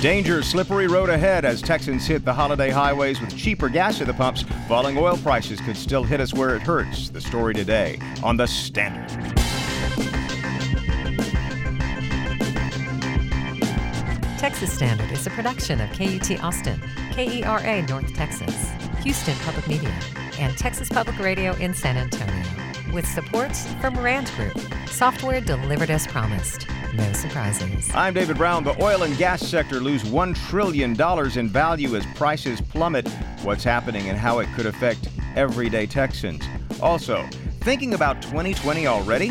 Danger, slippery road ahead as Texans hit the holiday highways with cheaper gas at the pumps. Falling oil prices could still hit us where it hurts. The story today on The Standard. Texas Standard is a production of KUT Austin, KERA North Texas, Houston Public Media, and Texas Public Radio in San Antonio. With support from Rand Group, software delivered as promised. No surprises. I'm David Brown. The oil and gas sector lose $1 trillion in value as prices plummet. What's happening and how it could affect everyday Texans. Also, thinking about 2020 already?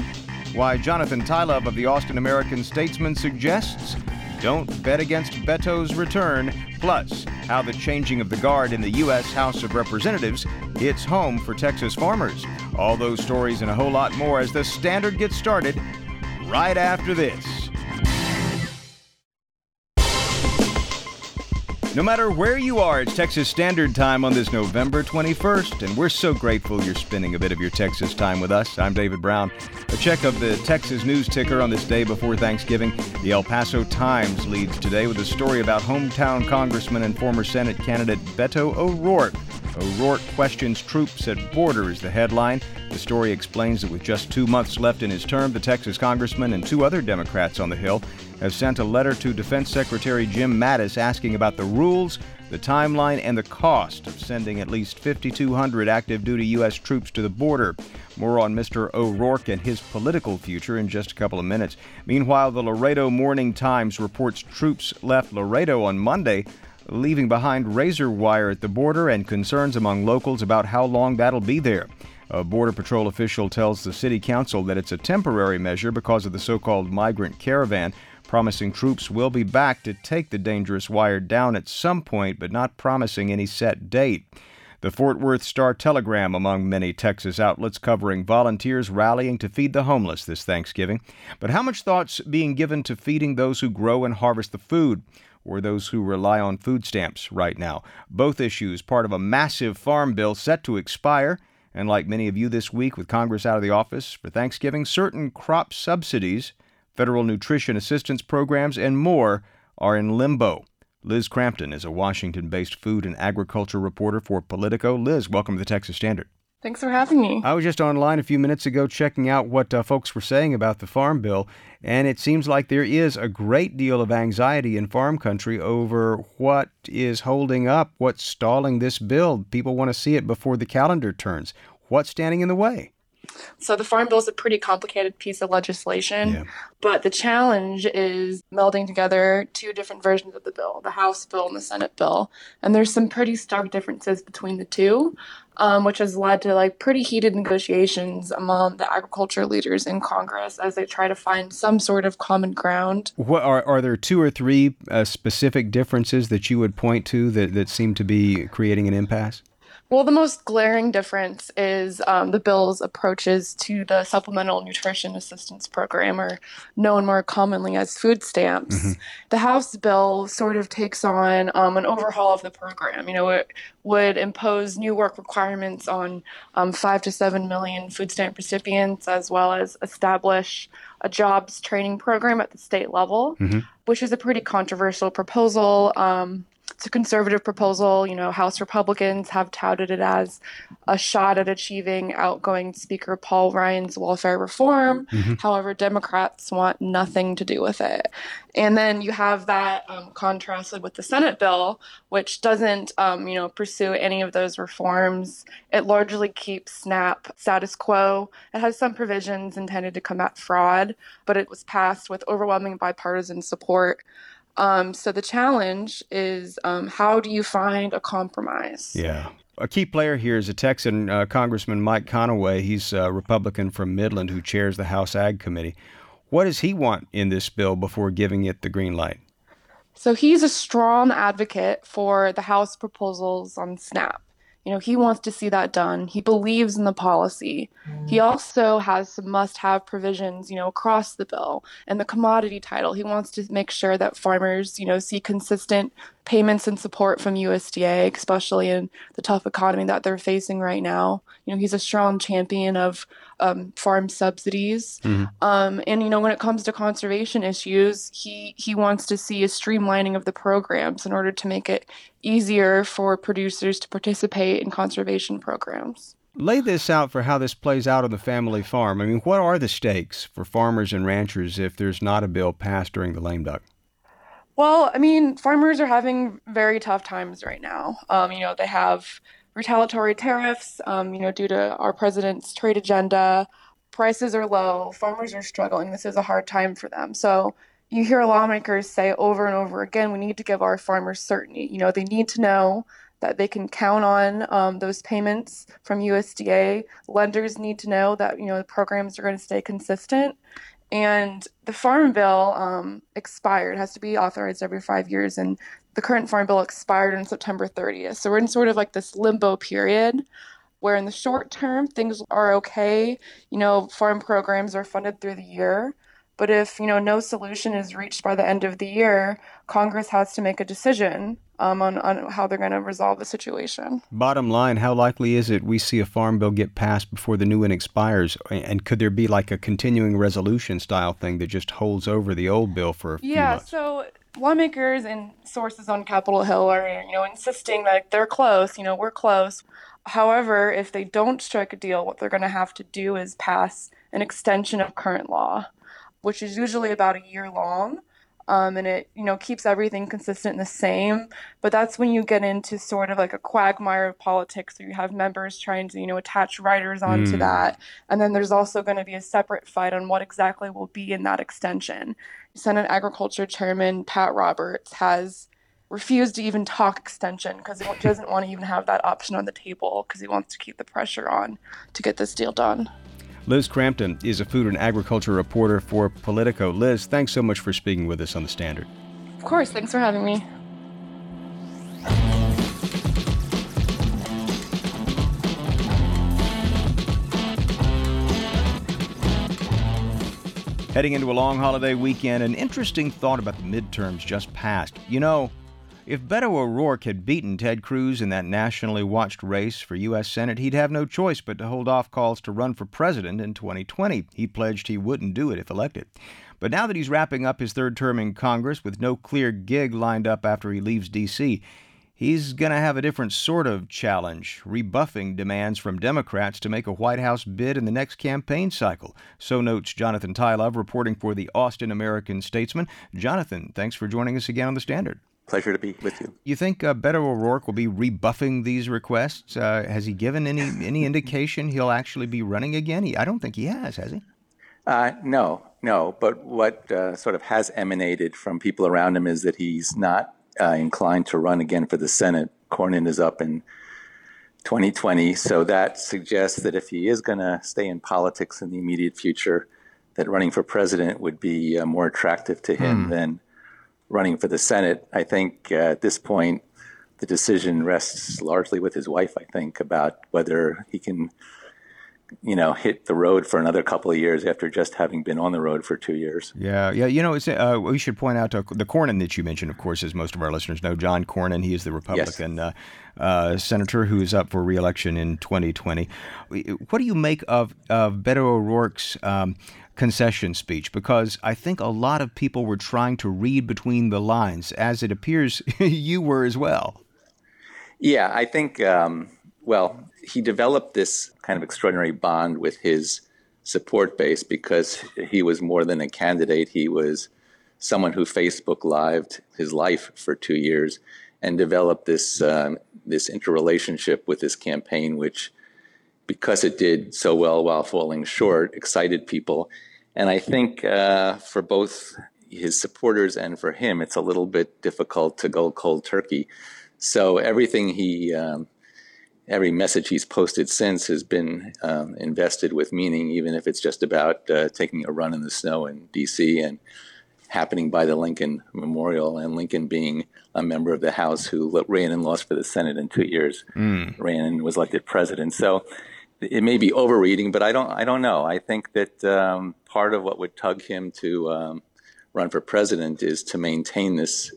Why Jonathan Tilove of the Austin American Statesman suggests don't bet against Beto's return. Plus, how the changing of the guard in the U.S. House of Representatives hits home for Texas farmers. All those stories and a whole lot more as the standard gets started right after this. No matter where you are, it's Texas Standard Time on this November 21st, and we're so grateful you're spending a bit of your Texas time with us. I'm David Brown. A check of the Texas news ticker on this day before Thanksgiving. The El Paso Times leads today with a story about hometown congressman and former Senate candidate Beto O'Rourke. O'Rourke questions troops at border is the headline. The story explains that with just two months left in his term, the Texas congressman and two other Democrats on the Hill have sent a letter to Defense Secretary Jim Mattis asking about the rules, the timeline, and the cost of sending at least 5,200 active duty U.S. troops to the border. More on Mr. O'Rourke and his political future in just a couple of minutes. Meanwhile, the Laredo Morning Times reports troops left Laredo on Monday leaving behind razor wire at the border and concerns among locals about how long that'll be there. A Border Patrol official tells the City Council that it's a temporary measure because of the so called migrant caravan promising troops will be back to take the dangerous wire down at some point, but not promising any set date. The Fort Worth Star Telegram among many Texas outlets covering volunteers rallying to feed the homeless this Thanksgiving. But how much thought's being given to feeding those who grow and harvest the food? Or those who rely on food stamps right now. Both issues part of a massive farm bill set to expire. And like many of you this week, with Congress out of the office for Thanksgiving, certain crop subsidies federal nutrition assistance programs, and more are in limbo. Liz Crampton is a Washington based food and agriculture reporter for Politico. Liz, welcome to the Texas Standard. Thanks for having me. I was just online a few minutes ago checking out what uh, folks were saying about the Farm Bill, and it seems like there is a great deal of anxiety in farm country over what is holding up, what's stalling this bill. People want to see it before the calendar turns. What's standing in the way? So the Farm Bill is a pretty complicated piece of legislation, yeah. but the challenge is melding together two different versions of the bill, the House bill and the Senate bill. And there's some pretty stark differences between the two, um, which has led to like pretty heated negotiations among the agriculture leaders in Congress as they try to find some sort of common ground. What are, are there two or three uh, specific differences that you would point to that, that seem to be creating an impasse? Well, the most glaring difference is um, the bill's approaches to the Supplemental Nutrition Assistance Program, or known more commonly as food stamps. Mm-hmm. The House bill sort of takes on um, an overhaul of the program. You know, it would impose new work requirements on um, five to seven million food stamp recipients, as well as establish a jobs training program at the state level, mm-hmm. which is a pretty controversial proposal. Um, it's a conservative proposal. You know, House Republicans have touted it as a shot at achieving outgoing Speaker Paul Ryan's welfare reform. Mm-hmm. However, Democrats want nothing to do with it. And then you have that um, contrasted with the Senate bill, which doesn't, um, you know, pursue any of those reforms. It largely keeps SNAP status quo. It has some provisions intended to combat fraud, but it was passed with overwhelming bipartisan support. Um, so the challenge is um, how do you find a compromise? Yeah. A key player here is a Texan uh, Congressman Mike Conaway. He's a Republican from Midland who chairs the House Ag Committee. What does he want in this bill before giving it the green light? So he's a strong advocate for the House proposals on SNAP. You know, he wants to see that done. He believes in the policy. He also has some must have provisions, you know, across the bill and the commodity title. He wants to make sure that farmers, you know, see consistent payments and support from USDA, especially in the tough economy that they're facing right now. You know, he's a strong champion of um, farm subsidies. Mm-hmm. Um, and you know, when it comes to conservation issues, he he wants to see a streamlining of the programs in order to make it easier for producers to participate in conservation programs. Lay this out for how this plays out on the family farm. I mean, what are the stakes for farmers and ranchers if there's not a bill passed during the lame duck? Well, I mean, farmers are having very tough times right now. Um, you know, they have retaliatory tariffs, um, you know, due to our president's trade agenda. Prices are low. Farmers are struggling. This is a hard time for them. So you hear lawmakers say over and over again, we need to give our farmers certainty. You know, they need to know that they can count on um, those payments from USDA. Lenders need to know that you know the programs are going to stay consistent. And the Farm Bill um, expired, has to be authorized every five years, and the current Farm Bill expired on September 30th. So we're in sort of like this limbo period where in the short term things are okay. You know, farm programs are funded through the year. But if, you know, no solution is reached by the end of the year, Congress has to make a decision um, on, on how they're going to resolve the situation. Bottom line, how likely is it we see a farm bill get passed before the new one expires? And could there be like a continuing resolution style thing that just holds over the old bill for a few yeah, months? Yeah, so lawmakers and sources on Capitol Hill are, you know, insisting that they're close. You know, we're close. However, if they don't strike a deal, what they're going to have to do is pass an extension of current law, which is usually about a year long. Um, and it you know keeps everything consistent and the same but that's when you get into sort of like a quagmire of politics where you have members trying to you know attach riders onto mm. that and then there's also going to be a separate fight on what exactly will be in that extension senate agriculture chairman pat roberts has refused to even talk extension because he doesn't want to even have that option on the table because he wants to keep the pressure on to get this deal done Liz Crampton is a food and agriculture reporter for Politico. Liz, thanks so much for speaking with us on The Standard. Of course. Thanks for having me. Heading into a long holiday weekend, an interesting thought about the midterms just passed. You know, if Beto O'Rourke had beaten Ted Cruz in that nationally watched race for U.S. Senate, he'd have no choice but to hold off calls to run for president in 2020. He pledged he wouldn't do it if elected. But now that he's wrapping up his third term in Congress with no clear gig lined up after he leaves D.C., he's going to have a different sort of challenge, rebuffing demands from Democrats to make a White House bid in the next campaign cycle. So notes Jonathan Tilove, reporting for the Austin American Statesman. Jonathan, thanks for joining us again on The Standard. Pleasure to be with you. You think uh, Beto O'Rourke will be rebuffing these requests? Uh, has he given any any indication he'll actually be running again? He, I don't think he has, has he? Uh, no, no. But what uh, sort of has emanated from people around him is that he's not uh, inclined to run again for the Senate. Cornyn is up in 2020, so that suggests that if he is going to stay in politics in the immediate future, that running for president would be uh, more attractive to him hmm. than running for the Senate. I think uh, at this point, the decision rests largely with his wife, I think, about whether he can, you know, hit the road for another couple of years after just having been on the road for two years. Yeah, yeah. You know, it's, uh, we should point out uh, the Cornyn that you mentioned, of course, as most of our listeners know, John Cornyn. He is the Republican yes. uh, uh senator who is up for reelection in 2020. What do you make of, of Beto O'Rourke's um, concession speech because I think a lot of people were trying to read between the lines, as it appears you were as well. Yeah, I think, um, well, he developed this kind of extraordinary bond with his support base because he was more than a candidate. He was someone who Facebook lived his life for two years and developed this um, this interrelationship with his campaign, which because it did so well while falling short, excited people. And I think uh, for both his supporters and for him, it's a little bit difficult to go cold turkey. So everything he, um, every message he's posted since has been um, invested with meaning, even if it's just about uh, taking a run in the snow in D.C. and happening by the Lincoln Memorial, and Lincoln being a member of the House who ran and lost for the Senate in two years, mm. ran and was elected president. So it may be overreading, but I don't I don't know. I think that um, part of what would tug him to um, run for president is to maintain this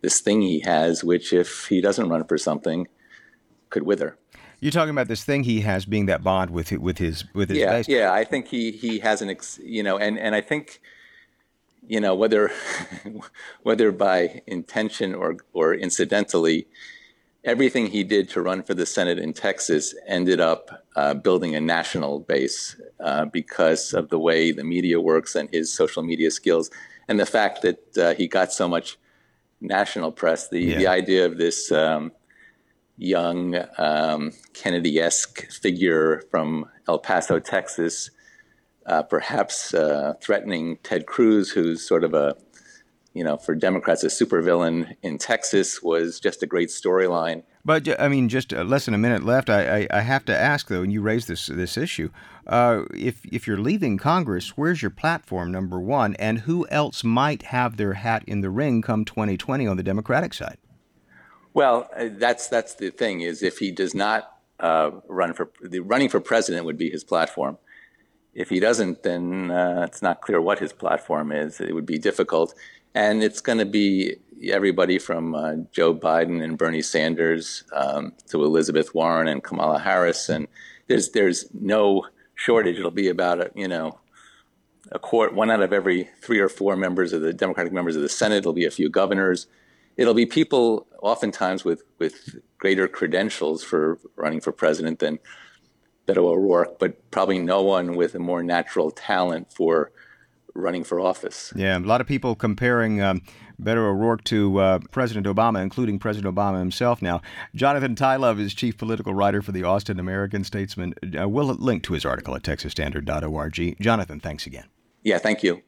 this thing he has, which if he doesn't run for something, could wither. You're talking about this thing he has being that bond with with his with his yeah base. yeah. I think he he has an ex, you know, and and I think you know whether whether by intention or or incidentally, everything he did to run for the Senate in Texas ended up uh, building a national base uh, because of the way the media works and his social media skills, and the fact that uh, he got so much national press. The yeah. the idea of this. Um, young um, Kennedy-esque figure from El Paso, Texas, uh, perhaps uh, threatening Ted Cruz, who's sort of a, you know, for Democrats, a supervillain in Texas, was just a great storyline. But I mean, just uh, less than a minute left. I, I, I, have to ask though, and you raised this this issue. Uh, if if you're leaving Congress, where's your platform? Number one, and who else might have their hat in the ring come 2020 on the Democratic side? Well, uh, that's that's the thing is if he does not uh, run for the running for president would be his platform. If he doesn't, then uh, it's not clear what his platform is. It would be difficult, and it's going to be everybody from uh, Joe Biden and Bernie Sanders um, to Elizabeth Warren and Kamala Harris, and there's there's no shortage. It'll be about a, you know a court one out of every three or four members of the Democratic members of the Senate. It'll be a few governors it'll be people oftentimes with, with greater credentials for running for president than Beto O'Rourke, but probably no one with a more natural talent for running for office. Yeah, a lot of people comparing um, Beto O'Rourke to uh, President Obama, including President Obama himself now. Jonathan Tilove is chief political writer for the Austin American Statesman. Uh, we'll link to his article at texasstandard.org. Jonathan, thanks again. Yeah, thank you.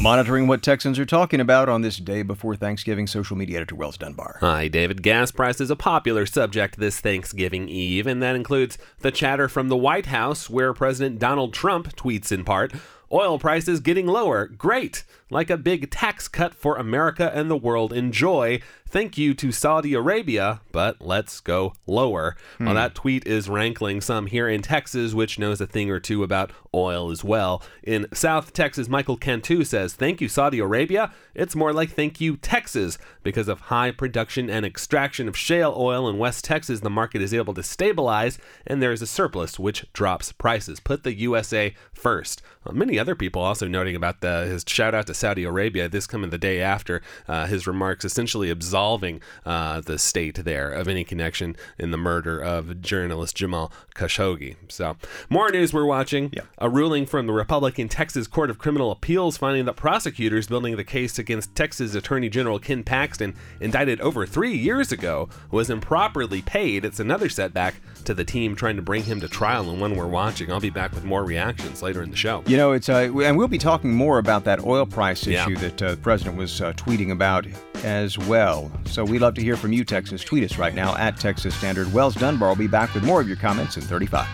Monitoring what Texans are talking about on this day before Thanksgiving, social media editor Wells Dunbar. Hi, David. Gas price is a popular subject this Thanksgiving Eve, and that includes the chatter from the White House, where President Donald Trump tweets in part Oil prices getting lower. Great. Like a big tax cut for America and the world. Enjoy. Thank you to Saudi Arabia, but let's go lower. Hmm. Well, that tweet is rankling some here in Texas, which knows a thing or two about oil as well. In South Texas, Michael Cantu says, Thank you, Saudi Arabia. It's more like thank you, Texas. Because of high production and extraction of shale oil in West Texas, the market is able to stabilize and there is a surplus, which drops prices. Put the USA first. Well, many other people also noting about the, his shout out to Saudi Arabia, this coming the day after uh, his remarks essentially absolving uh, the state there of any connection in the murder of journalist Jamal Khashoggi. So, more news we're watching. Yeah. A ruling from the Republican Texas Court of Criminal Appeals finding that prosecutors building the case against Texas Attorney General Ken Paxton, indicted over three years ago, was improperly paid. It's another setback to the team trying to bring him to trial and one we're watching. I'll be back with more reactions later in the show. You know, it's uh, and we'll be talking more about that oil price issue yeah. that uh, the president was uh, tweeting about as well. So we'd love to hear from you, Texas. Tweet us right now at Texas Standard. Wells Dunbar will be back with more of your comments in 35.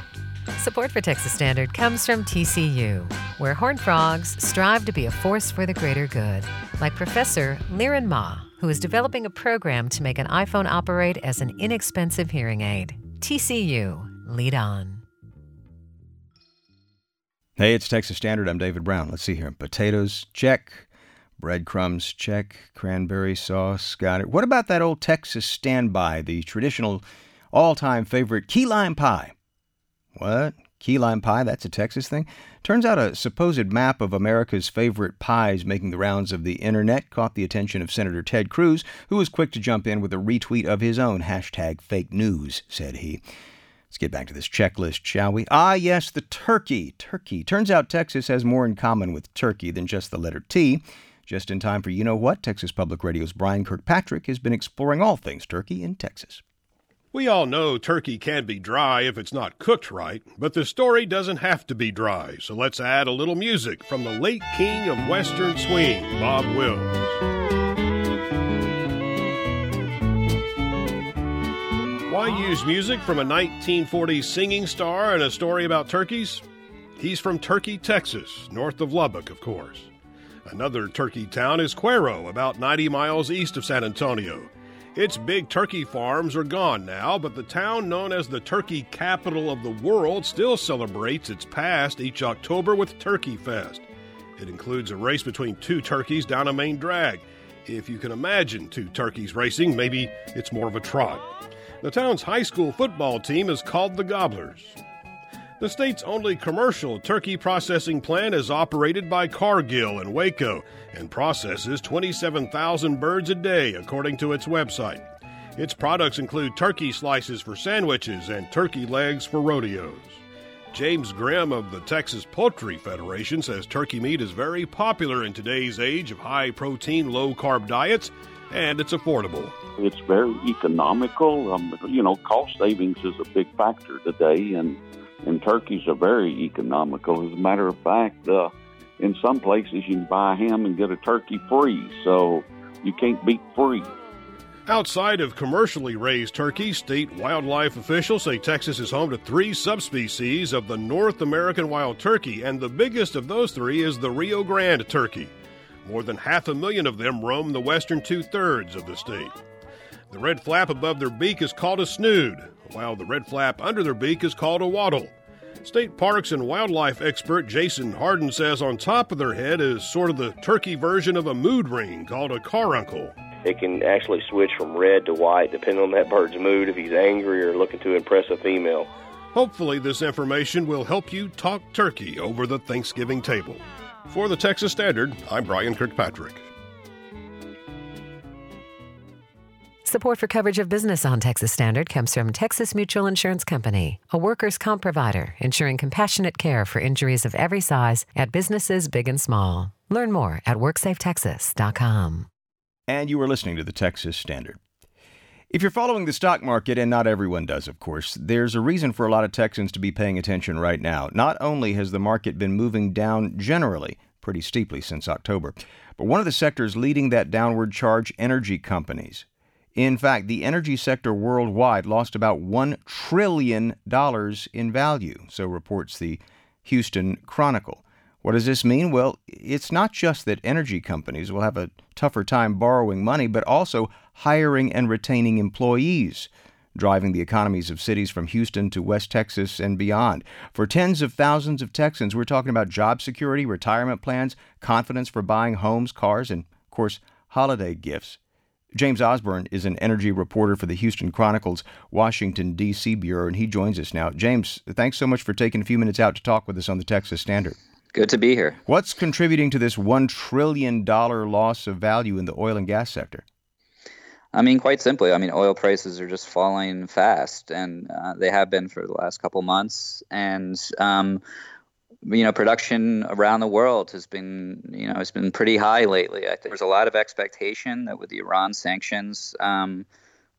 Support for Texas Standard comes from TCU, where Horned Frogs strive to be a force for the greater good, like Professor Liren Ma, who is developing a program to make an iPhone operate as an inexpensive hearing aid. TCU, lead on. Hey, it's Texas Standard. I'm David Brown. Let's see here. Potatoes, check. Breadcrumbs, check. Cranberry sauce, got it. What about that old Texas standby, the traditional all time favorite key lime pie? What? Key lime pie? That's a Texas thing? Turns out a supposed map of America's favorite pies making the rounds of the internet caught the attention of Senator Ted Cruz, who was quick to jump in with a retweet of his own hashtag fake news, said he. Let's get back to this checklist, shall we? Ah, yes, the turkey. Turkey. Turns out Texas has more in common with turkey than just the letter T. Just in time for You Know What, Texas Public Radio's Brian Kirkpatrick has been exploring all things turkey in Texas. We all know turkey can be dry if it's not cooked right, but the story doesn't have to be dry, so let's add a little music from the late king of Western swing, Bob Wills. Why use music from a 1940s singing star and a story about turkeys? He's from Turkey, Texas, north of Lubbock, of course. Another turkey town is Cuero, about 90 miles east of San Antonio. Its big turkey farms are gone now, but the town known as the turkey capital of the world still celebrates its past each October with Turkey Fest. It includes a race between two turkeys down a main drag. If you can imagine two turkeys racing, maybe it's more of a trot. The town's high school football team is called the Gobblers. The state's only commercial turkey processing plant is operated by Cargill in Waco and processes 27,000 birds a day, according to its website. Its products include turkey slices for sandwiches and turkey legs for rodeos. James Grimm of the Texas Poultry Federation says turkey meat is very popular in today's age of high protein, low carb diets, and it's affordable. It's very economical. Um, you know, cost savings is a big factor today, and and turkeys are very economical. As a matter of fact, uh, in some places you can buy a ham and get a turkey free, so you can't beat free. Outside of commercially raised turkeys, state wildlife officials say Texas is home to three subspecies of the North American wild turkey, and the biggest of those three is the Rio Grande turkey. More than half a million of them roam the western two thirds of the state. The red flap above their beak is called a snood, while the red flap under their beak is called a wattle. State Parks and Wildlife expert Jason Hardin says on top of their head is sort of the turkey version of a mood ring called a caruncle. It can actually switch from red to white depending on that bird's mood if he's angry or looking to impress a female. Hopefully, this information will help you talk turkey over the Thanksgiving table. For the Texas Standard, I'm Brian Kirkpatrick. Support for coverage of business on Texas Standard comes from Texas Mutual Insurance Company, a workers' comp provider ensuring compassionate care for injuries of every size at businesses big and small. Learn more at WorksafeTexas.com. And you are listening to the Texas Standard. If you're following the stock market, and not everyone does, of course, there's a reason for a lot of Texans to be paying attention right now. Not only has the market been moving down generally, pretty steeply since October, but one of the sectors leading that downward charge, energy companies. In fact, the energy sector worldwide lost about $1 trillion in value, so reports the Houston Chronicle. What does this mean? Well, it's not just that energy companies will have a tougher time borrowing money, but also hiring and retaining employees, driving the economies of cities from Houston to West Texas and beyond. For tens of thousands of Texans, we're talking about job security, retirement plans, confidence for buying homes, cars, and, of course, holiday gifts. James Osborne is an energy reporter for the Houston Chronicle's Washington, D.C. Bureau, and he joins us now. James, thanks so much for taking a few minutes out to talk with us on the Texas Standard. Good to be here. What's contributing to this $1 trillion loss of value in the oil and gas sector? I mean, quite simply, I mean, oil prices are just falling fast, and uh, they have been for the last couple months. And um, you know, production around the world has been, you know, has been pretty high lately. I think there's a lot of expectation that with the Iran sanctions, um,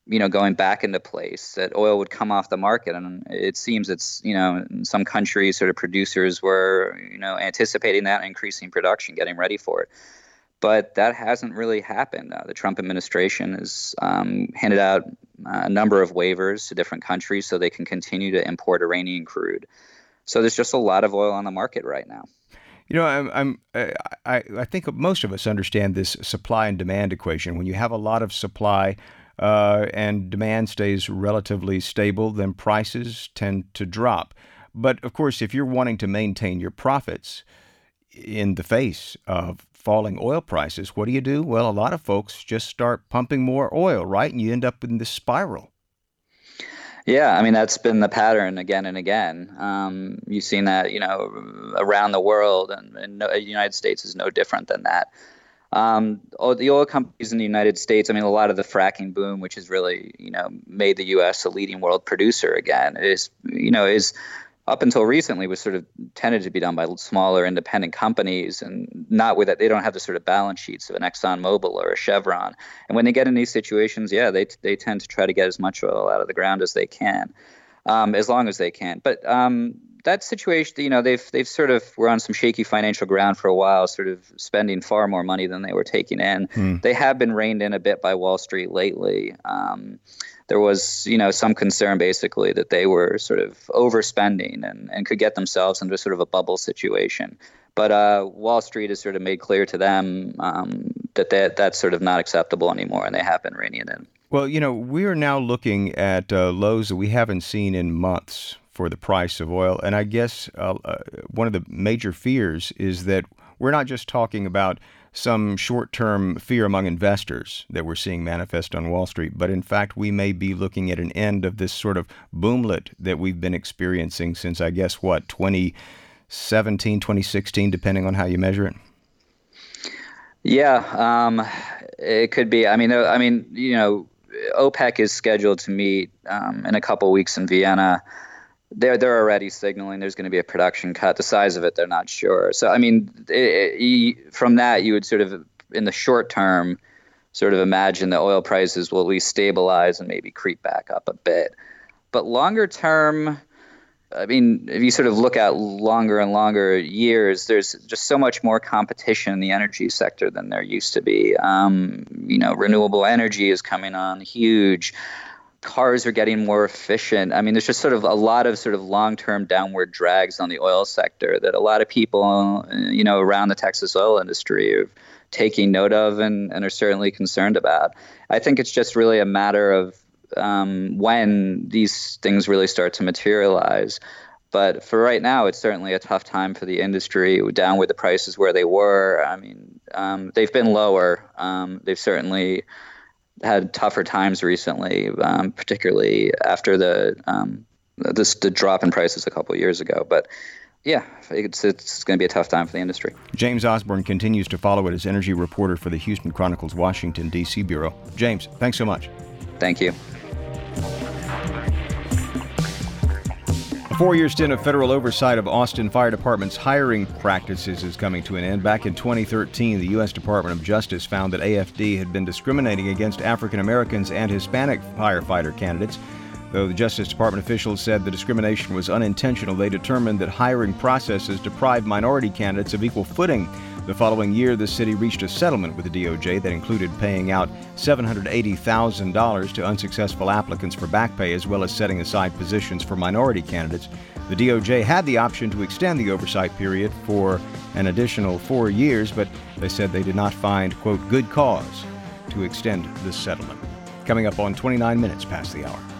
you know, going back into place, that oil would come off the market, and it seems it's, you know, some countries, sort of producers were, you know, anticipating that, increasing production, getting ready for it. But that hasn't really happened. Uh, the Trump administration has um, handed out a number of waivers to different countries so they can continue to import Iranian crude. So there's just a lot of oil on the market right now. You know, I'm, I'm I, I think most of us understand this supply and demand equation. When you have a lot of supply uh, and demand stays relatively stable, then prices tend to drop. But of course, if you're wanting to maintain your profits in the face of falling oil prices, what do you do? Well, a lot of folks just start pumping more oil, right? And you end up in this spiral. Yeah, I mean that's been the pattern again and again. Um, you've seen that, you know, around the world, and, and no, the United States is no different than that. Um, the oil companies in the United States, I mean, a lot of the fracking boom, which has really, you know, made the U.S. a leading world producer again, is, you know, is up until recently was sort of tended to be done by smaller independent companies and not with that they don't have the sort of balance sheets of an ExxonMobil or a Chevron. And when they get in these situations, yeah, they they tend to try to get as much oil out of the ground as they can, um, as long as they can. But um, that situation, you know, they've they've sort of were on some shaky financial ground for a while, sort of spending far more money than they were taking in. Hmm. They have been reined in a bit by Wall Street lately. Um, there was, you know, some concern basically that they were sort of overspending and, and could get themselves into sort of a bubble situation. But uh, Wall Street has sort of made clear to them um, that that that's sort of not acceptable anymore, and they have been reining it in. Well, you know, we are now looking at uh, lows that we haven't seen in months for the price of oil, and I guess uh, uh one of the major fears is that we're not just talking about some short term fear among investors that we're seeing manifest on Wall Street, but in fact, we may be looking at an end of this sort of boomlet that we've been experiencing since, I guess, what, 20- 2017, 2016, depending on how you measure it? Yeah, um, it could be. I mean, I mean, you know, OPEC is scheduled to meet um, in a couple weeks in Vienna. They're they're already signaling there's going to be a production cut. The size of it, they're not sure. So, I mean, it, it, from that, you would sort of, in the short term, sort of imagine that oil prices will at least stabilize and maybe creep back up a bit. But longer term, I mean, if you sort of look at longer and longer years, there's just so much more competition in the energy sector than there used to be. Um, you know, renewable energy is coming on huge. Cars are getting more efficient. I mean, there's just sort of a lot of sort of long-term downward drags on the oil sector that a lot of people, you know, around the Texas oil industry are taking note of and, and are certainly concerned about. I think it's just really a matter of um, when these things really start to materialize. But for right now, it's certainly a tough time for the industry. Down with the prices where they were. I mean, um, they've been lower. Um, they've certainly had tougher times recently, um, particularly after the um, this the drop in prices a couple of years ago. But yeah, it's it's going to be a tough time for the industry. James Osborne continues to follow it as energy reporter for the Houston Chronicle's Washington D.C. bureau. James, thanks so much. Thank you. Four year stint of federal oversight of Austin Fire Department's hiring practices is coming to an end. Back in 2013, the U.S. Department of Justice found that AFD had been discriminating against African Americans and Hispanic firefighter candidates. Though the Justice Department officials said the discrimination was unintentional, they determined that hiring processes deprived minority candidates of equal footing the following year, the city reached a settlement with the DOJ that included paying out $780,000 to unsuccessful applicants for back pay, as well as setting aside positions for minority candidates. The DOJ had the option to extend the oversight period for an additional four years, but they said they did not find, quote, good cause to extend this settlement. Coming up on 29 minutes past the hour.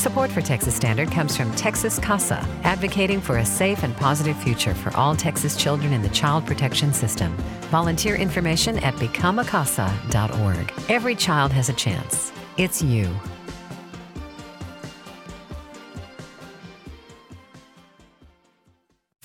Support for Texas Standard comes from Texas CASA, advocating for a safe and positive future for all Texas children in the child protection system. Volunteer information at becomeacasa.org. Every child has a chance. It's you.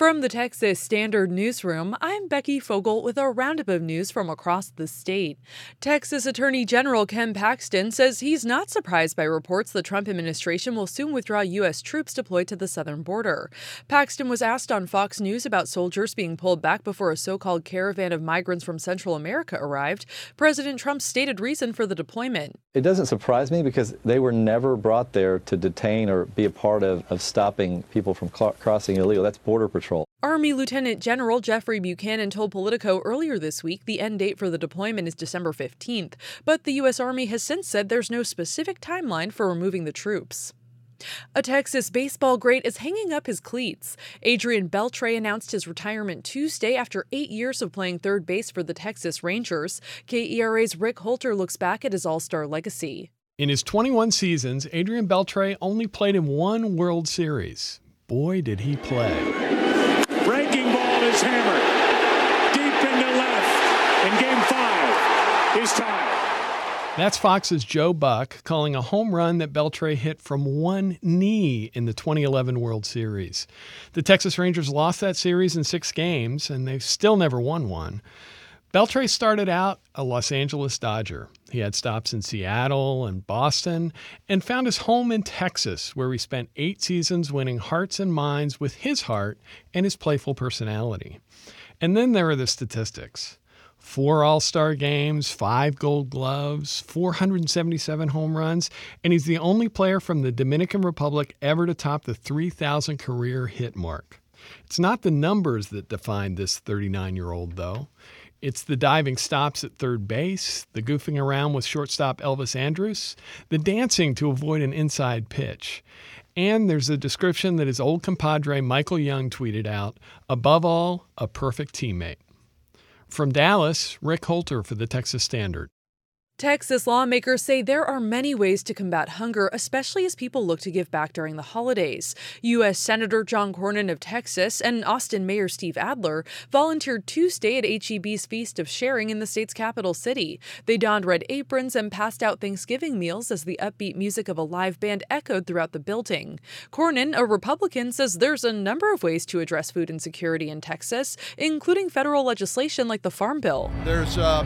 From the Texas Standard Newsroom, I'm Becky Fogel with a roundup of news from across the state. Texas Attorney General Ken Paxton says he's not surprised by reports the Trump administration will soon withdraw U.S. troops deployed to the southern border. Paxton was asked on Fox News about soldiers being pulled back before a so called caravan of migrants from Central America arrived. President Trump's stated reason for the deployment. It doesn't surprise me because they were never brought there to detain or be a part of, of stopping people from cl- crossing illegal. That's Border Patrol. Army Lieutenant General Jeffrey Buchanan told Politico earlier this week the end date for the deployment is December 15th, but the U.S. Army has since said there's no specific timeline for removing the troops. A Texas baseball great is hanging up his cleats. Adrian Beltre announced his retirement Tuesday after eight years of playing third base for the Texas Rangers. KERA's Rick Holter looks back at his all star legacy. In his 21 seasons, Adrian Beltre only played in one World Series. Boy, did he play is hammered deep into left, and game That's Fox's Joe Buck calling a home run that Beltre hit from one knee in the 2011 World Series. The Texas Rangers lost that series in six games, and they've still never won one. Beltre started out a Los Angeles Dodger. He had stops in Seattle and Boston and found his home in Texas, where he spent eight seasons winning hearts and minds with his heart and his playful personality. And then there are the statistics four All Star games, five gold gloves, 477 home runs, and he's the only player from the Dominican Republic ever to top the 3,000 career hit mark. It's not the numbers that define this 39 year old, though. It's the diving stops at third base, the goofing around with shortstop Elvis Andrus, the dancing to avoid an inside pitch. And there's a description that his old compadre Michael Young tweeted out above all, a perfect teammate. From Dallas, Rick Holter for the Texas Standard. Texas lawmakers say there are many ways to combat hunger, especially as people look to give back during the holidays. U.S. Senator John Cornyn of Texas and Austin Mayor Steve Adler volunteered Tuesday at HEB's Feast of Sharing in the state's capital city. They donned red aprons and passed out Thanksgiving meals as the upbeat music of a live band echoed throughout the building. Cornyn, a Republican, says there's a number of ways to address food insecurity in Texas, including federal legislation like the Farm Bill. There's uh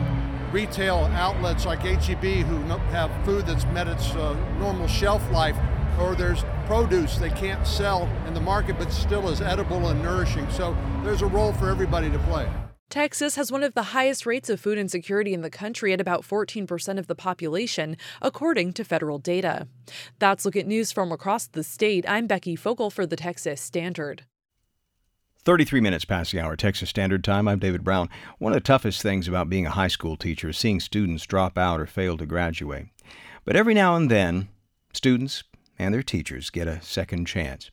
retail outlets like HEB who have food that's met its uh, normal shelf life, or there's produce they can't sell in the market but still is edible and nourishing. So there's a role for everybody to play. Texas has one of the highest rates of food insecurity in the country at about 14% of the population, according to federal data. That's Look at News from across the state. I'm Becky Fogel for the Texas Standard. 33 minutes past the hour, Texas Standard Time. I'm David Brown. One of the toughest things about being a high school teacher is seeing students drop out or fail to graduate. But every now and then, students and their teachers get a second chance.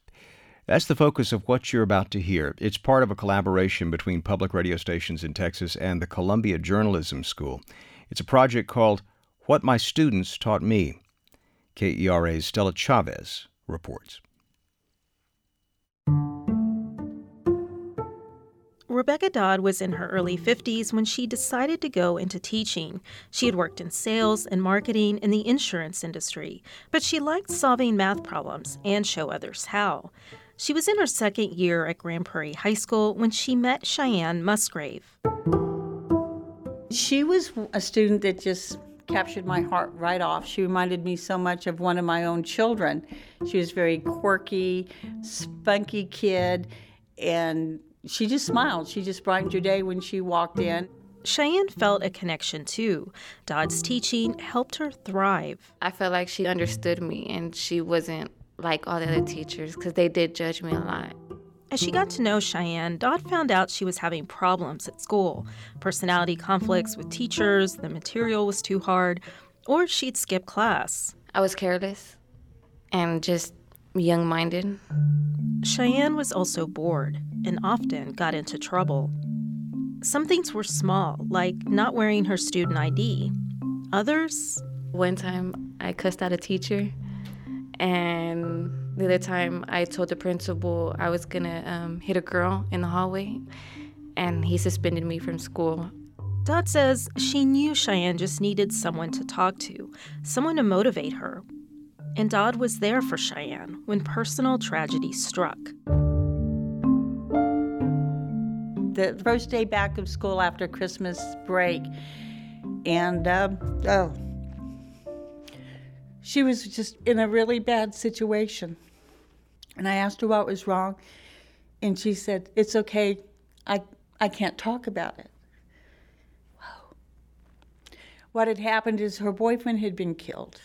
That's the focus of what you're about to hear. It's part of a collaboration between public radio stations in Texas and the Columbia Journalism School. It's a project called What My Students Taught Me. KERA's Stella Chavez reports. Rebecca Dodd was in her early 50s when she decided to go into teaching. She had worked in sales and marketing in the insurance industry, but she liked solving math problems and show others how. She was in her second year at Grand Prairie High School when she met Cheyenne Musgrave. She was a student that just captured my heart right off. She reminded me so much of one of my own children. She was a very quirky, spunky kid, and she just smiled. She just brightened your day when she walked in. Cheyenne felt a connection too. Dodd's teaching helped her thrive. I felt like she understood me and she wasn't like all the other teachers because they did judge me a lot. As she got to know Cheyenne, Dodd found out she was having problems at school personality conflicts with teachers, the material was too hard, or she'd skip class. I was careless and just young minded. Cheyenne was also bored and often got into trouble. Some things were small, like not wearing her student ID. Others? One time I cussed out a teacher, and the other time I told the principal I was gonna um, hit a girl in the hallway, and he suspended me from school. Dodd says she knew Cheyenne just needed someone to talk to, someone to motivate her. And Dodd was there for Cheyenne when personal tragedy struck. The first day back of school after Christmas break, and uh, oh, she was just in a really bad situation. And I asked her what was wrong, and she said, "It's okay. I I can't talk about it." Wow. What had happened is her boyfriend had been killed.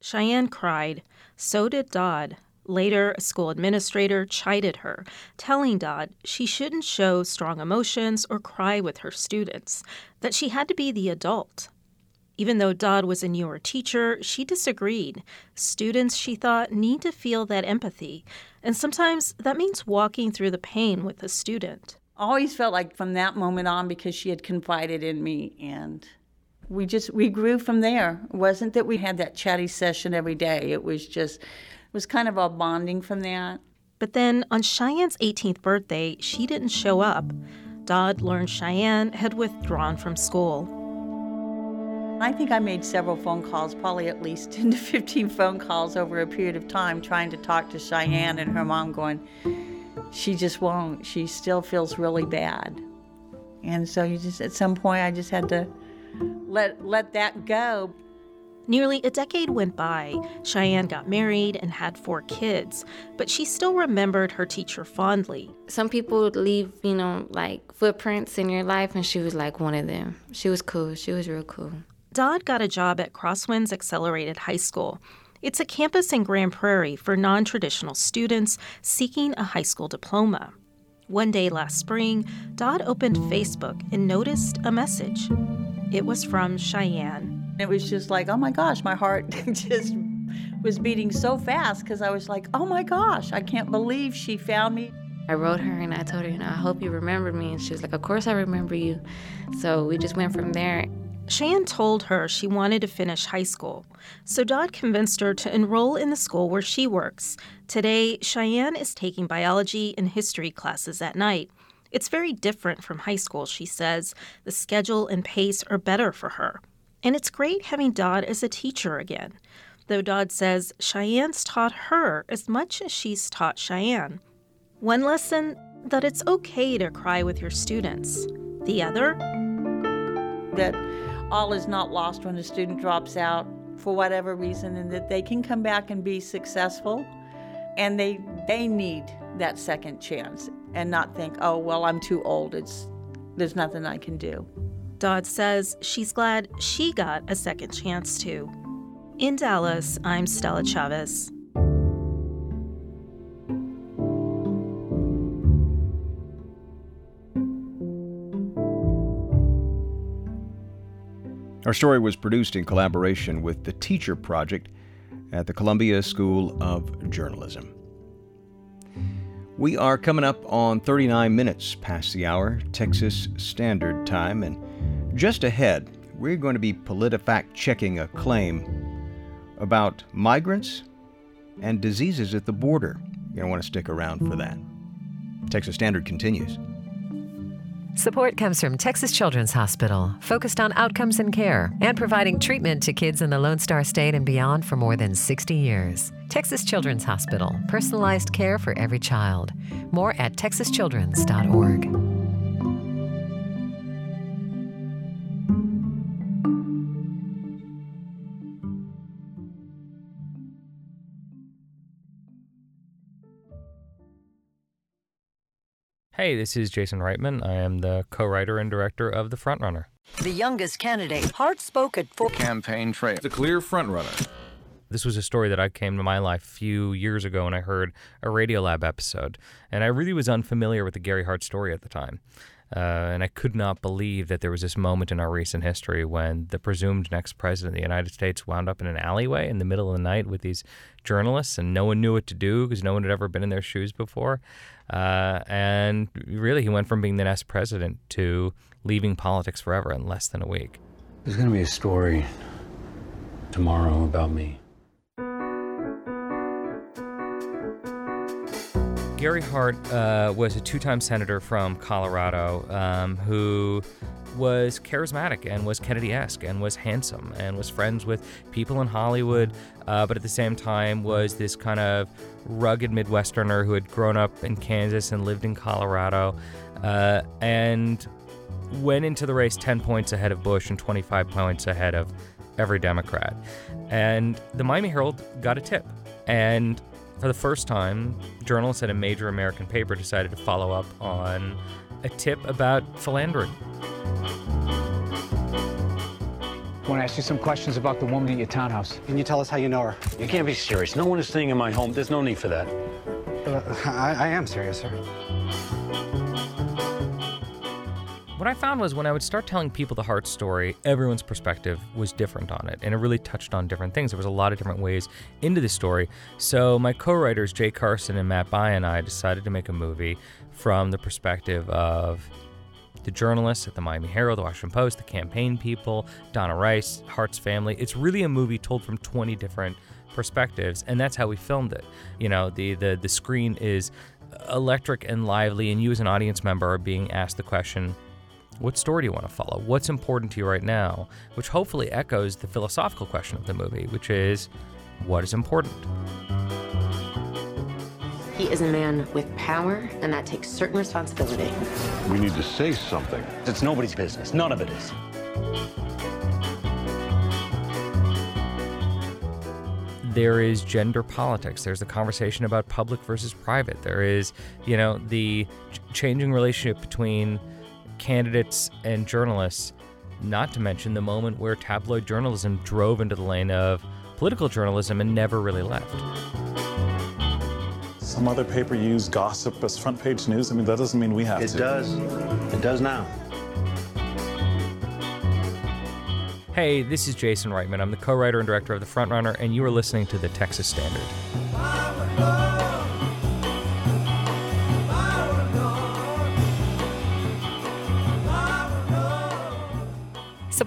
Cheyenne cried. So did Dodd. Later, a school administrator chided her, telling Dodd she shouldn't show strong emotions or cry with her students, that she had to be the adult. Even though Dodd was a newer teacher, she disagreed. Students, she thought, need to feel that empathy, and sometimes that means walking through the pain with a student. Always felt like from that moment on, because she had confided in me and we just we grew from there. It wasn't that we had that chatty session every day. It was just it was kind of a bonding from that. But then on Cheyenne's 18th birthday, she didn't show up. Dodd learned Cheyenne had withdrawn from school. I think I made several phone calls, probably at least 10 to 15 phone calls over a period of time, trying to talk to Cheyenne and her mom, going, she just won't. She still feels really bad. And so you just, at some point, I just had to let let that go. Nearly a decade went by. Cheyenne got married and had four kids, but she still remembered her teacher fondly. Some people leave, you know, like footprints in your life, and she was like one of them. She was cool. She was real cool. Dodd got a job at Crosswinds Accelerated High School. It's a campus in Grand Prairie for non traditional students seeking a high school diploma. One day last spring, Dodd opened Facebook and noticed a message. It was from Cheyenne. It was just like, oh my gosh, my heart just was beating so fast because I was like, oh my gosh, I can't believe she found me. I wrote her and I told her, you know, I hope you remember me. And she was like, Of course I remember you. So we just went from there. Cheyenne told her she wanted to finish high school, so Dodd convinced her to enroll in the school where she works. Today, Cheyenne is taking biology and history classes at night. It's very different from high school, she says. The schedule and pace are better for her. And it's great having Dodd as a teacher again, though Dodd says Cheyenne's taught her as much as she's taught Cheyenne. One lesson that it's okay to cry with your students. The other, that all is not lost when a student drops out for whatever reason and that they can come back and be successful and they they need that second chance and not think oh well i'm too old it's there's nothing i can do Dodd says she's glad she got a second chance too. In Dallas, I'm Stella Chavez. Our story was produced in collaboration with the Teacher Project at the Columbia School of Journalism. We are coming up on 39 minutes past the hour, Texas Standard Time, and just ahead, we're going to be PolitiFact checking a claim about migrants and diseases at the border. You're going to want to stick around for that. Texas Standard continues. Support comes from Texas Children's Hospital, focused on outcomes and care, and providing treatment to kids in the Lone Star State and beyond for more than 60 years. Texas Children's Hospital, personalized care for every child. More at texaschildren's.org. Hey, this is Jason Reitman. I am the co writer and director of The Frontrunner. The youngest candidate, hard spoken for campaign trail. The clear frontrunner. This was a story that I came to my life a few years ago when I heard a Radiolab episode, and I really was unfamiliar with the Gary Hart story at the time. Uh, and I could not believe that there was this moment in our recent history when the presumed next president of the United States wound up in an alleyway in the middle of the night with these journalists, and no one knew what to do because no one had ever been in their shoes before. Uh, and really, he went from being the next president to leaving politics forever in less than a week. There's going to be a story tomorrow about me. Gary Hart uh, was a two time senator from Colorado um, who was charismatic and was Kennedy esque and was handsome and was friends with people in Hollywood, uh, but at the same time was this kind of rugged Midwesterner who had grown up in Kansas and lived in Colorado uh, and went into the race 10 points ahead of Bush and 25 points ahead of every Democrat. And the Miami Herald got a tip. And for the first time, journalists at a major American paper decided to follow up on a tip about philandering. I want to ask you some questions about the woman at your townhouse. Can you tell us how you know her? You can't be serious. No one is staying in my home. There's no need for that. Uh, I, I am serious, sir. What I found was when I would start telling people the Hart story, everyone's perspective was different on it, and it really touched on different things. There was a lot of different ways into the story. So my co-writers Jay Carson and Matt Bai and I decided to make a movie from the perspective of the journalists at the Miami Herald, the Washington Post, the campaign people, Donna Rice, Hart's family. It's really a movie told from 20 different perspectives, and that's how we filmed it. You know, the the the screen is electric and lively, and you as an audience member are being asked the question, what story do you want to follow? What's important to you right now? Which hopefully echoes the philosophical question of the movie, which is what is important? He is a man with power, and that takes certain responsibility. We need to say something. It's nobody's business. None of it is. there is gender politics. There's the conversation about public versus private. There is, you know, the ch- changing relationship between candidates and journalists, not to mention the moment where tabloid journalism drove into the lane of political journalism and never really left. Some other paper used gossip as front page news. I mean, that doesn't mean we have It to. It does. It does now. Hey, this is Jason Reitman. I'm the co writer and director of The Frontrunner, and you are listening to the Texas Standard.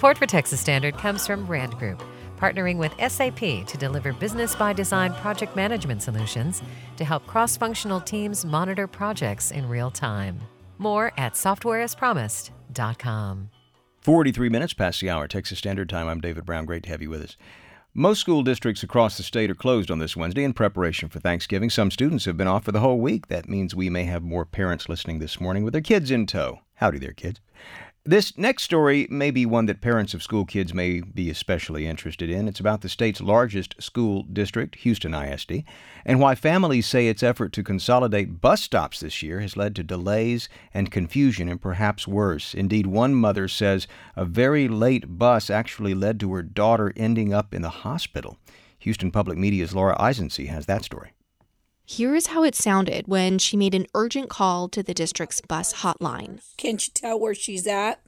Support for Texas Standard comes from Rand Group, partnering with SAP to deliver business by design project management solutions to help cross functional teams monitor projects in real time. More at softwareaspromised.com. 43 minutes past the hour, Texas Standard Time. I'm David Brown. Great to have you with us. Most school districts across the state are closed on this Wednesday in preparation for Thanksgiving. Some students have been off for the whole week. That means we may have more parents listening this morning with their kids in tow. Howdy there, kids. This next story may be one that parents of school kids may be especially interested in. It's about the state's largest school district, Houston ISD, and why families say its effort to consolidate bus stops this year has led to delays and confusion and perhaps worse. Indeed, one mother says a very late bus actually led to her daughter ending up in the hospital. Houston Public Media's Laura Isensee has that story. Here is how it sounded when she made an urgent call to the district's bus hotline. Can't you tell where she's at?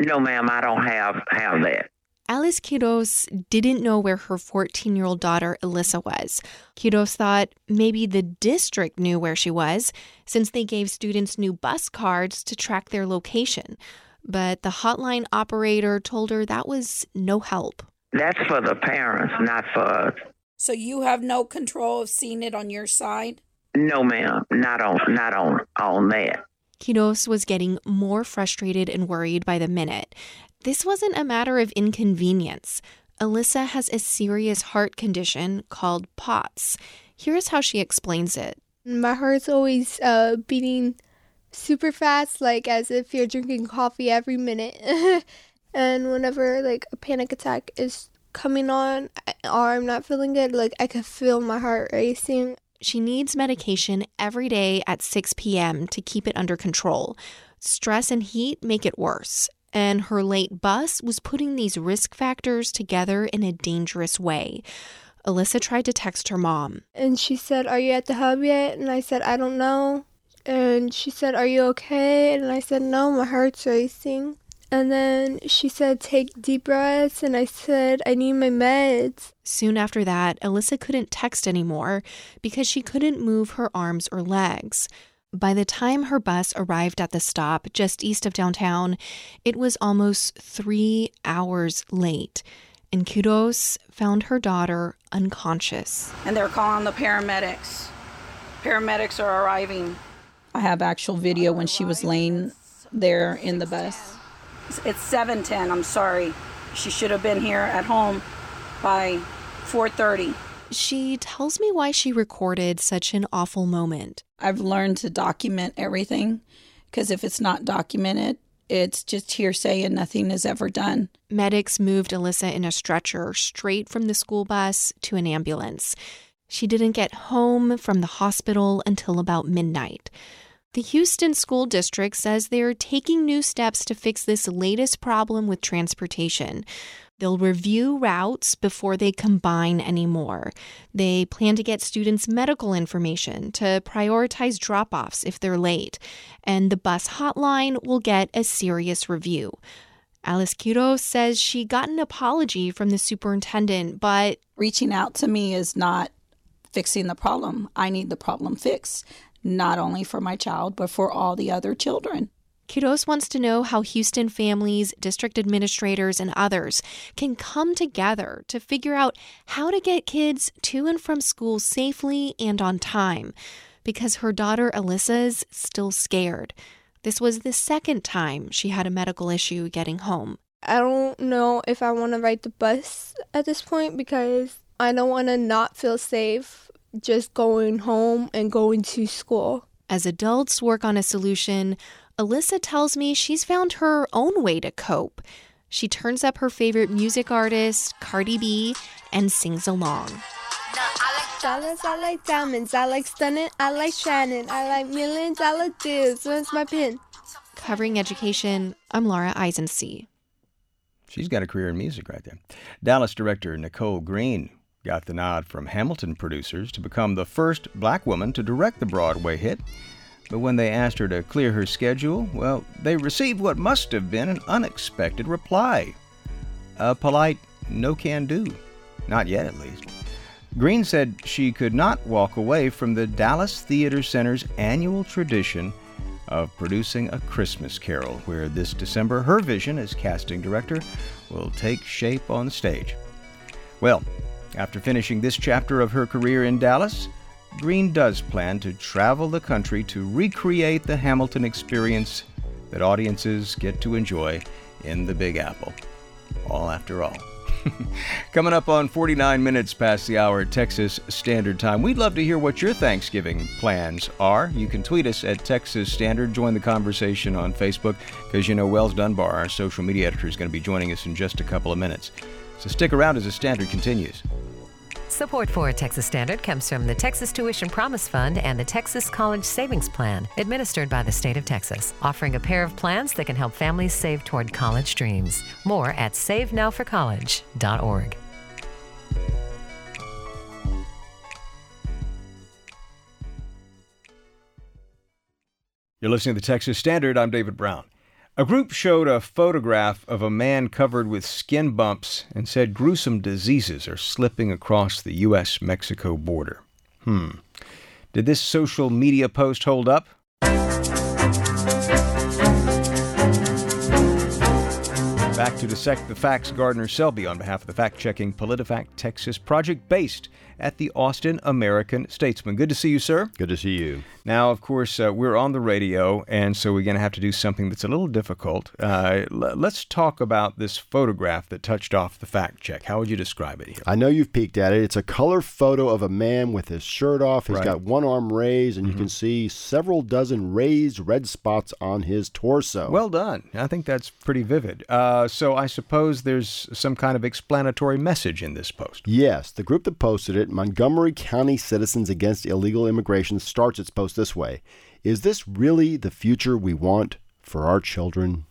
No, ma'am, I don't have have that. Alice Quiros didn't know where her 14 year old daughter Alyssa was. Quiros thought maybe the district knew where she was since they gave students new bus cards to track their location. But the hotline operator told her that was no help. That's for the parents, not for us. So you have no control of seeing it on your side? No, ma'am, not on not on on that. Quiros was getting more frustrated and worried by the minute. This wasn't a matter of inconvenience. Alyssa has a serious heart condition called POTS. Here's how she explains it. My heart's always uh, beating super fast, like as if you're drinking coffee every minute. and whenever like a panic attack is coming on or I'm not feeling good, like I could feel my heart racing. She needs medication every day at 6 p.m. to keep it under control. Stress and heat make it worse, and her late bus was putting these risk factors together in a dangerous way. Alyssa tried to text her mom. And she said, Are you at the hub yet? And I said, I don't know. And she said, Are you okay? And I said, No, my heart's racing. And then she said, Take deep breaths. And I said, I need my meds. Soon after that, Alyssa couldn't text anymore because she couldn't move her arms or legs. By the time her bus arrived at the stop just east of downtown, it was almost three hours late. And Quiros found her daughter unconscious. And they're calling the paramedics. Paramedics are arriving. I have actual video when she was laying there in the bus. It's 7:10. I'm sorry. She should have been here at home by 4:30. She tells me why she recorded such an awful moment. I've learned to document everything because if it's not documented, it's just hearsay and nothing is ever done. Medics moved Alyssa in a stretcher straight from the school bus to an ambulance. She didn't get home from the hospital until about midnight. The Houston School District says they're taking new steps to fix this latest problem with transportation. They'll review routes before they combine anymore. They plan to get students medical information to prioritize drop offs if they're late. And the bus hotline will get a serious review. Alice Quiros says she got an apology from the superintendent, but reaching out to me is not fixing the problem. I need the problem fixed, not only for my child, but for all the other children. Quiros wants to know how Houston families, district administrators, and others can come together to figure out how to get kids to and from school safely and on time. Because her daughter Alyssa's still scared. This was the second time she had a medical issue getting home. I don't know if I want to ride the bus at this point because I don't want to not feel safe just going home and going to school. As adults work on a solution, Alyssa tells me she's found her own way to cope. She turns up her favorite music artist, Cardi B, and sings along. Dollars, I like diamonds, I like stunning, I like shining, I like million dollar deals. Where's my pin? Covering education, I'm Laura Isensee. She's got a career in music right there. Dallas director Nicole Green got the nod from Hamilton producers to become the first black woman to direct the Broadway hit. But when they asked her to clear her schedule, well, they received what must have been an unexpected reply a polite no can do. Not yet, at least. Green said she could not walk away from the Dallas Theater Center's annual tradition of producing a Christmas carol, where this December her vision as casting director will take shape on stage. Well, after finishing this chapter of her career in Dallas, Green does plan to travel the country to recreate the Hamilton experience that audiences get to enjoy in the Big Apple. All after all. Coming up on 49 minutes past the hour Texas Standard Time. We'd love to hear what your Thanksgiving plans are. You can tweet us at Texas Standard. Join the conversation on Facebook because you know Wells Dunbar, our social media editor, is going to be joining us in just a couple of minutes. So stick around as the Standard continues. Support for a Texas Standard comes from the Texas Tuition Promise Fund and the Texas College Savings Plan, administered by the state of Texas, offering a pair of plans that can help families save toward college dreams. More at savenowforcollege.org. You're listening to the Texas Standard. I'm David Brown. A group showed a photograph of a man covered with skin bumps and said gruesome diseases are slipping across the U.S. Mexico border. Hmm. Did this social media post hold up? Back to dissect the facts, Gardner Selby on behalf of the fact checking PolitiFact Texas project based at the Austin American Statesman. Good to see you, sir. Good to see you. Now, of course, uh, we're on the radio, and so we're going to have to do something that's a little difficult. Uh, l- let's talk about this photograph that touched off the fact check. How would you describe it here? I know you've peeked at it. It's a color photo of a man with his shirt off. He's Right. got one arm raised, and you can see several dozen raised red spots on his torso. Well done. I think that's pretty vivid. Uh, so I suppose there's some kind of explanatory message in this post. Yes, the group that posted it, Montgomery County Citizens Against Illegal Immigration, starts its post this way Is this really the future we want for our children?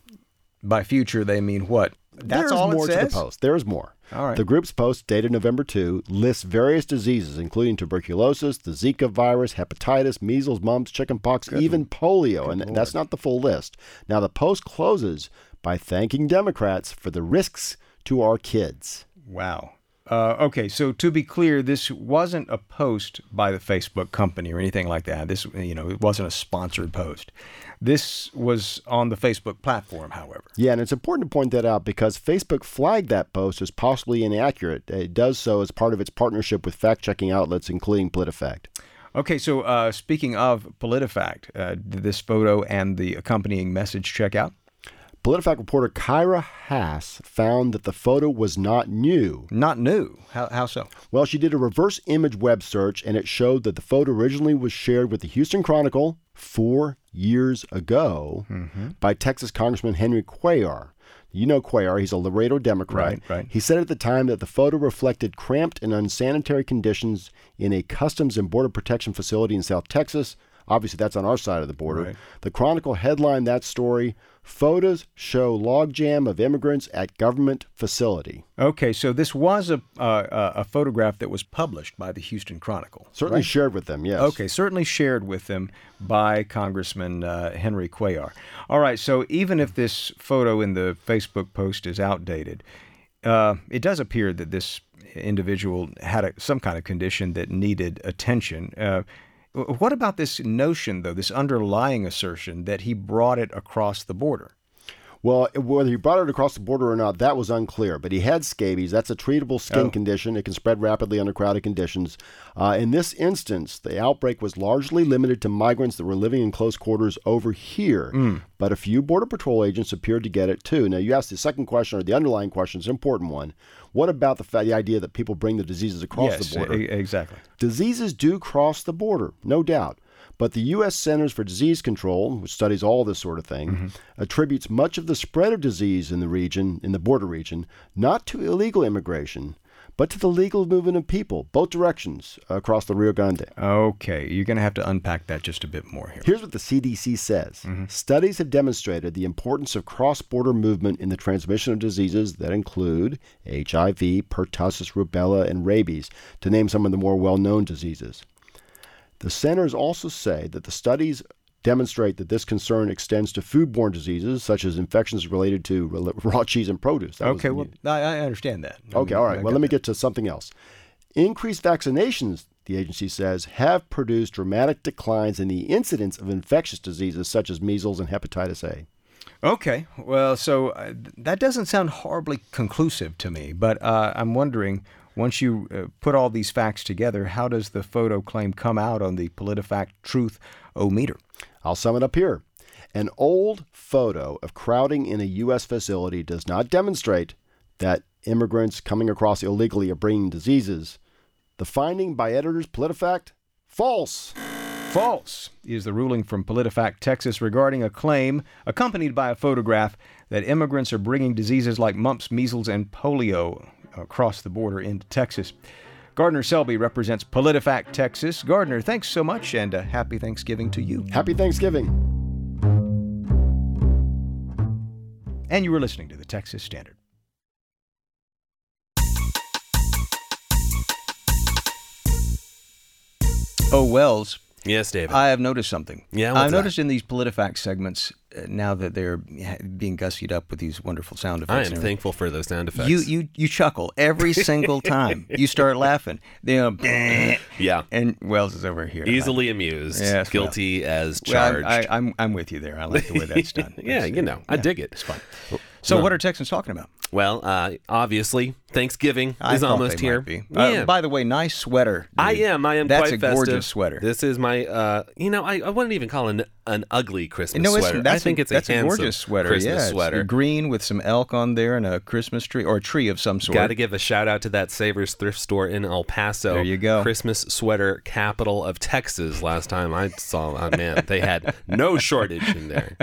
By future, they mean what? That's There's all more to the post. There's more. All right. The group's post, dated November 2, lists various diseases, including tuberculosis, the Zika virus, hepatitis, measles, mumps, chickenpox, even polio. and that's not the full list. Now, the post closes by thanking Democrats for the risks to our kids. Wow. Uh, okay, so to be clear, this wasn't a post by the Facebook company or anything like that. This, you know, it wasn't a sponsored post. This was on the Facebook platform, however. Yeah, and it's important to point that out because Facebook flagged that post as possibly inaccurate. It does so as part of its partnership with fact checking outlets, including PolitiFact. Okay, so uh, speaking of PolitiFact, uh, did this photo and the accompanying message check out? PolitiFact reporter Kyra Haas found that the photo was not new. Not new? How, how so? Well, she did a reverse image web search and it showed that the photo originally was shared with the Houston Chronicle four years ago Mm-hmm. by Texas Congressman Henry Cuellar. You know Cuellar, he's a Laredo Democrat. Right, right. He said at the time that the photo reflected cramped and unsanitary conditions in a Customs and Border Protection facility in South Texas. Obviously, that's on our side of the border. Right. The Chronicle headlined that story Photos show logjam of immigrants at government facility. Okay, so this was a uh, a photograph that was published by the Houston Chronicle. Certainly right? shared with them, yes. Okay, certainly shared with them by Congressman uh, Henry Cuellar. All right, so even if this photo in the Facebook post is outdated, uh, it does appear that this individual had a, some kind of condition that needed attention. What about this notion, though, this underlying assertion that he brought it across the border? Well, whether he brought it across the border or not, that was unclear. But he had scabies. That's a treatable skin Oh. condition. It can spread rapidly under crowded conditions. Uh, in this instance, the outbreak was largely limited to migrants that were living in close quarters over here. Mm. But a few Border Patrol agents appeared to get it too. Now, you asked the second question, or the underlying question, is an important one. What about the, fa- the idea that people bring the diseases across yes, the border? e- exactly. Diseases do cross the border, no doubt. But the U.S. Centers for Disease Control, which studies all this sort of thing, Mm-hmm. attributes much of the spread of disease in the region, in the border region, not to illegal immigration, but to the legal movement of people, both directions across the Rio Grande. Okay, you're going to have to unpack that just a bit more here. Here's what the CDC says mm-hmm. Studies have demonstrated the importance of cross border movement in the transmission of diseases that include HIV, pertussis, rubella, and rabies, to name some of the more well known diseases. The centers also say that the studies demonstrate that this concern extends to foodborne diseases such as infections related to raw cheese and produce. That Okay, well, I, I understand that. I Okay, mean, all I. Well, let me get to something else. Increased vaccinations, the agency says, have produced dramatic declines in the incidence of infectious diseases such as measles and hepatitis A. Okay, well, so uh, that doesn't sound horribly conclusive to me, but uh, I'm wondering once you uh, put all these facts together, how does the photo claim come out on the PolitiFact Truth O meter? I'll sum it up here. An old photo of crowding in a U.S. facility does not demonstrate that immigrants coming across illegally are bringing diseases. The finding by editors PolitiFact false. False is the ruling from PolitiFact Texas regarding a claim accompanied by a photograph that immigrants are bringing diseases like mumps, measles, and polio across the border into Texas. Gardner Selby represents PolitiFact Texas. Gardner, thanks so much and uh, happy Thanksgiving to you. Happy Thanksgiving. And you were listening to the Texas Standard. Oh, Wells. Yes, David. I have noticed something. Yeah, what's I've that? noticed in these PolitiFact segments now that they're being gussied up with these wonderful sound effects. I am thankful for those sound effects. You you you chuckle every single time you start laughing. You know, yeah. And Wells is over here. Easily amused. Yes, well- guilty as Well, charged. I, I, I'm I'm with you there. I like the way that's done. yeah, you know, I dig it. It's fun. So, Well- what are Texans talking about? Well, uh, obviously, Thanksgiving I is almost here. might be. Uh, by the way, nice sweater. I am. I am That's quite a festive. gorgeous sweater. This is my. Uh, you know, I, I wouldn't even call it an, an ugly Christmas No, sweater. I think a, it's a that's handsome gorgeous sweater. Christmas yeah, it's sweater. green with some elk on there and a Christmas tree or a tree of some sort. Got to give a shout out to that Savers thrift store in El Paso. There you go. Christmas sweater capital of Texas. Last time I saw, oh, man, they had no shortage in there.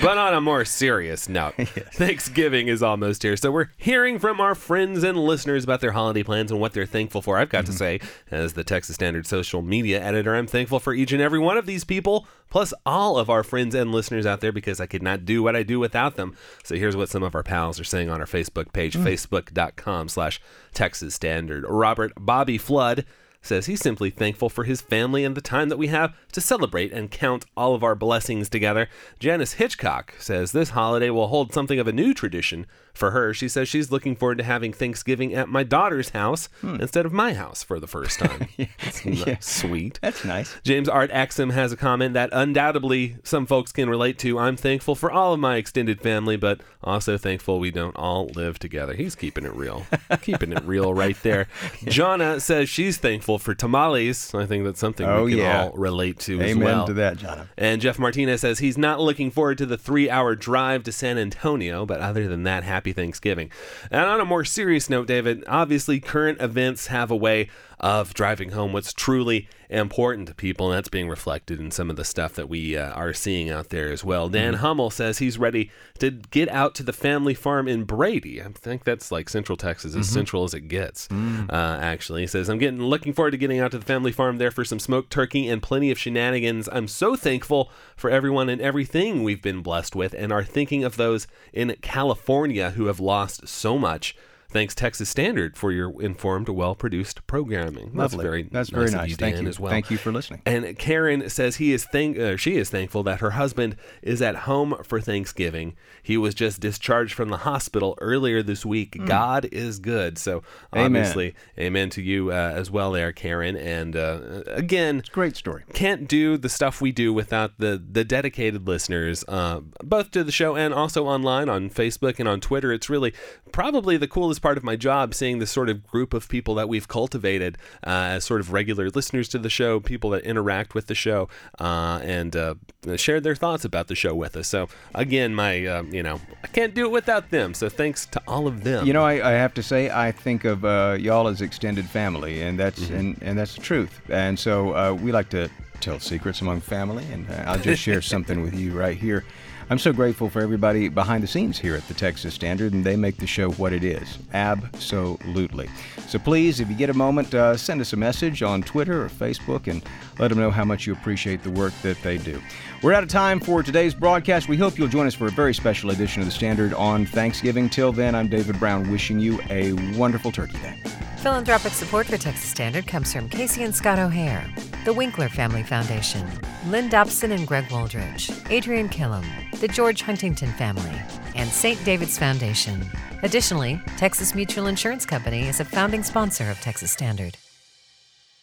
But on a more serious note, Thanksgiving is almost here. So we're hearing from our friends and listeners about their holiday plans and what they're thankful for. I've got to mm-hmm. say, as the Texas Standard social media editor, I'm thankful for each and every one of these people, plus all of our friends and listeners out there because I could not do what I do without them. So here's what some of our pals are saying on our Facebook page, mm. facebook.com slash Texas Standard. Robert Bobby Flood says he's simply thankful for his family and the time that we have to celebrate and count all of our blessings together. Janice Hitchcock says this holiday will hold something of a new tradition for her. She says she's looking forward to having Thanksgiving at my daughter's house hmm. instead of my house for the first time. That's Yeah. sweet. That's nice. James Art Axum has a comment that undoubtedly some folks can relate to. I'm thankful for all of my extended family, but also thankful we don't all live together. He's keeping it real. keeping it real right there. Jonna says she's thankful for tamales. I think that's something Oh, we can yeah. all relate to as Amen well. to that, Jonna. And Jeff Martinez says he's not looking forward to the three hour drive to San Antonio, but other than that, happy Thanksgiving. And on a more serious note, David, obviously current events have a way of driving home what's truly important to people, and that's being reflected in some of the stuff that we uh, are seeing out there as well. Dan Hummel says he's ready to get out to the family farm in Brady. I think that's like Central Texas, as Mhm. central as it gets. Uh, actually, he says I'm getting looking forward to getting out to the family farm there for some smoked turkey and plenty of shenanigans. I'm so thankful for everyone and everything we've been blessed with, and are thinking of those in California who have lost so much. Thanks, Texas Standard, for your informed, well-produced programming. That's Lovely. very That's very of nice. you, Thank Dan, you. as well. Thank you for listening. And Karen says he is thank uh, she is thankful that her husband is at home for Thanksgiving. He was just discharged from the hospital earlier this week. Mm. God is good. So Amen. obviously, amen to you uh, as well, there, Karen. And uh, again, it's a great story. Can't do the stuff we do without the the dedicated listeners, uh, both to the show and also online on Facebook and on Twitter. It's really probably the coolest part of my job, seeing this sort of group of people that we've cultivated uh, as sort of regular listeners to the show, people that interact with the show, uh, and uh, share their thoughts about the show with us. So again, my uh, you know I can't do it without them. So thanks to all of them. You know, I, I have to say, I think of uh, y'all as extended family, and that's Mm-hmm. and, and that's the truth. And so uh, we like to tell secrets among family, and I'll just share something with you right here. I'm so grateful for everybody behind the scenes here at the Texas Standard, and they make the show what it is. Absolutely. So please, if you get a moment, uh, send us a message on Twitter or Facebook and let them know how much you appreciate the work that they do. We're out of time for today's broadcast. We hope you'll join us for a very special edition of the Standard on Thanksgiving. Till then, I'm David Brown wishing you a wonderful Turkey Day. Philanthropic support for Texas Standard comes from Casey and Scott O'Hare, the Winkler Family Foundation, Lynn Dobson and Greg Waldridge, Adrian Killam, the George Huntington family, and St. David's Foundation. Additionally, Texas Mutual Insurance Company is a founding sponsor of Texas Standard.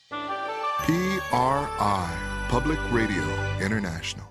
PRI, Public Radio International.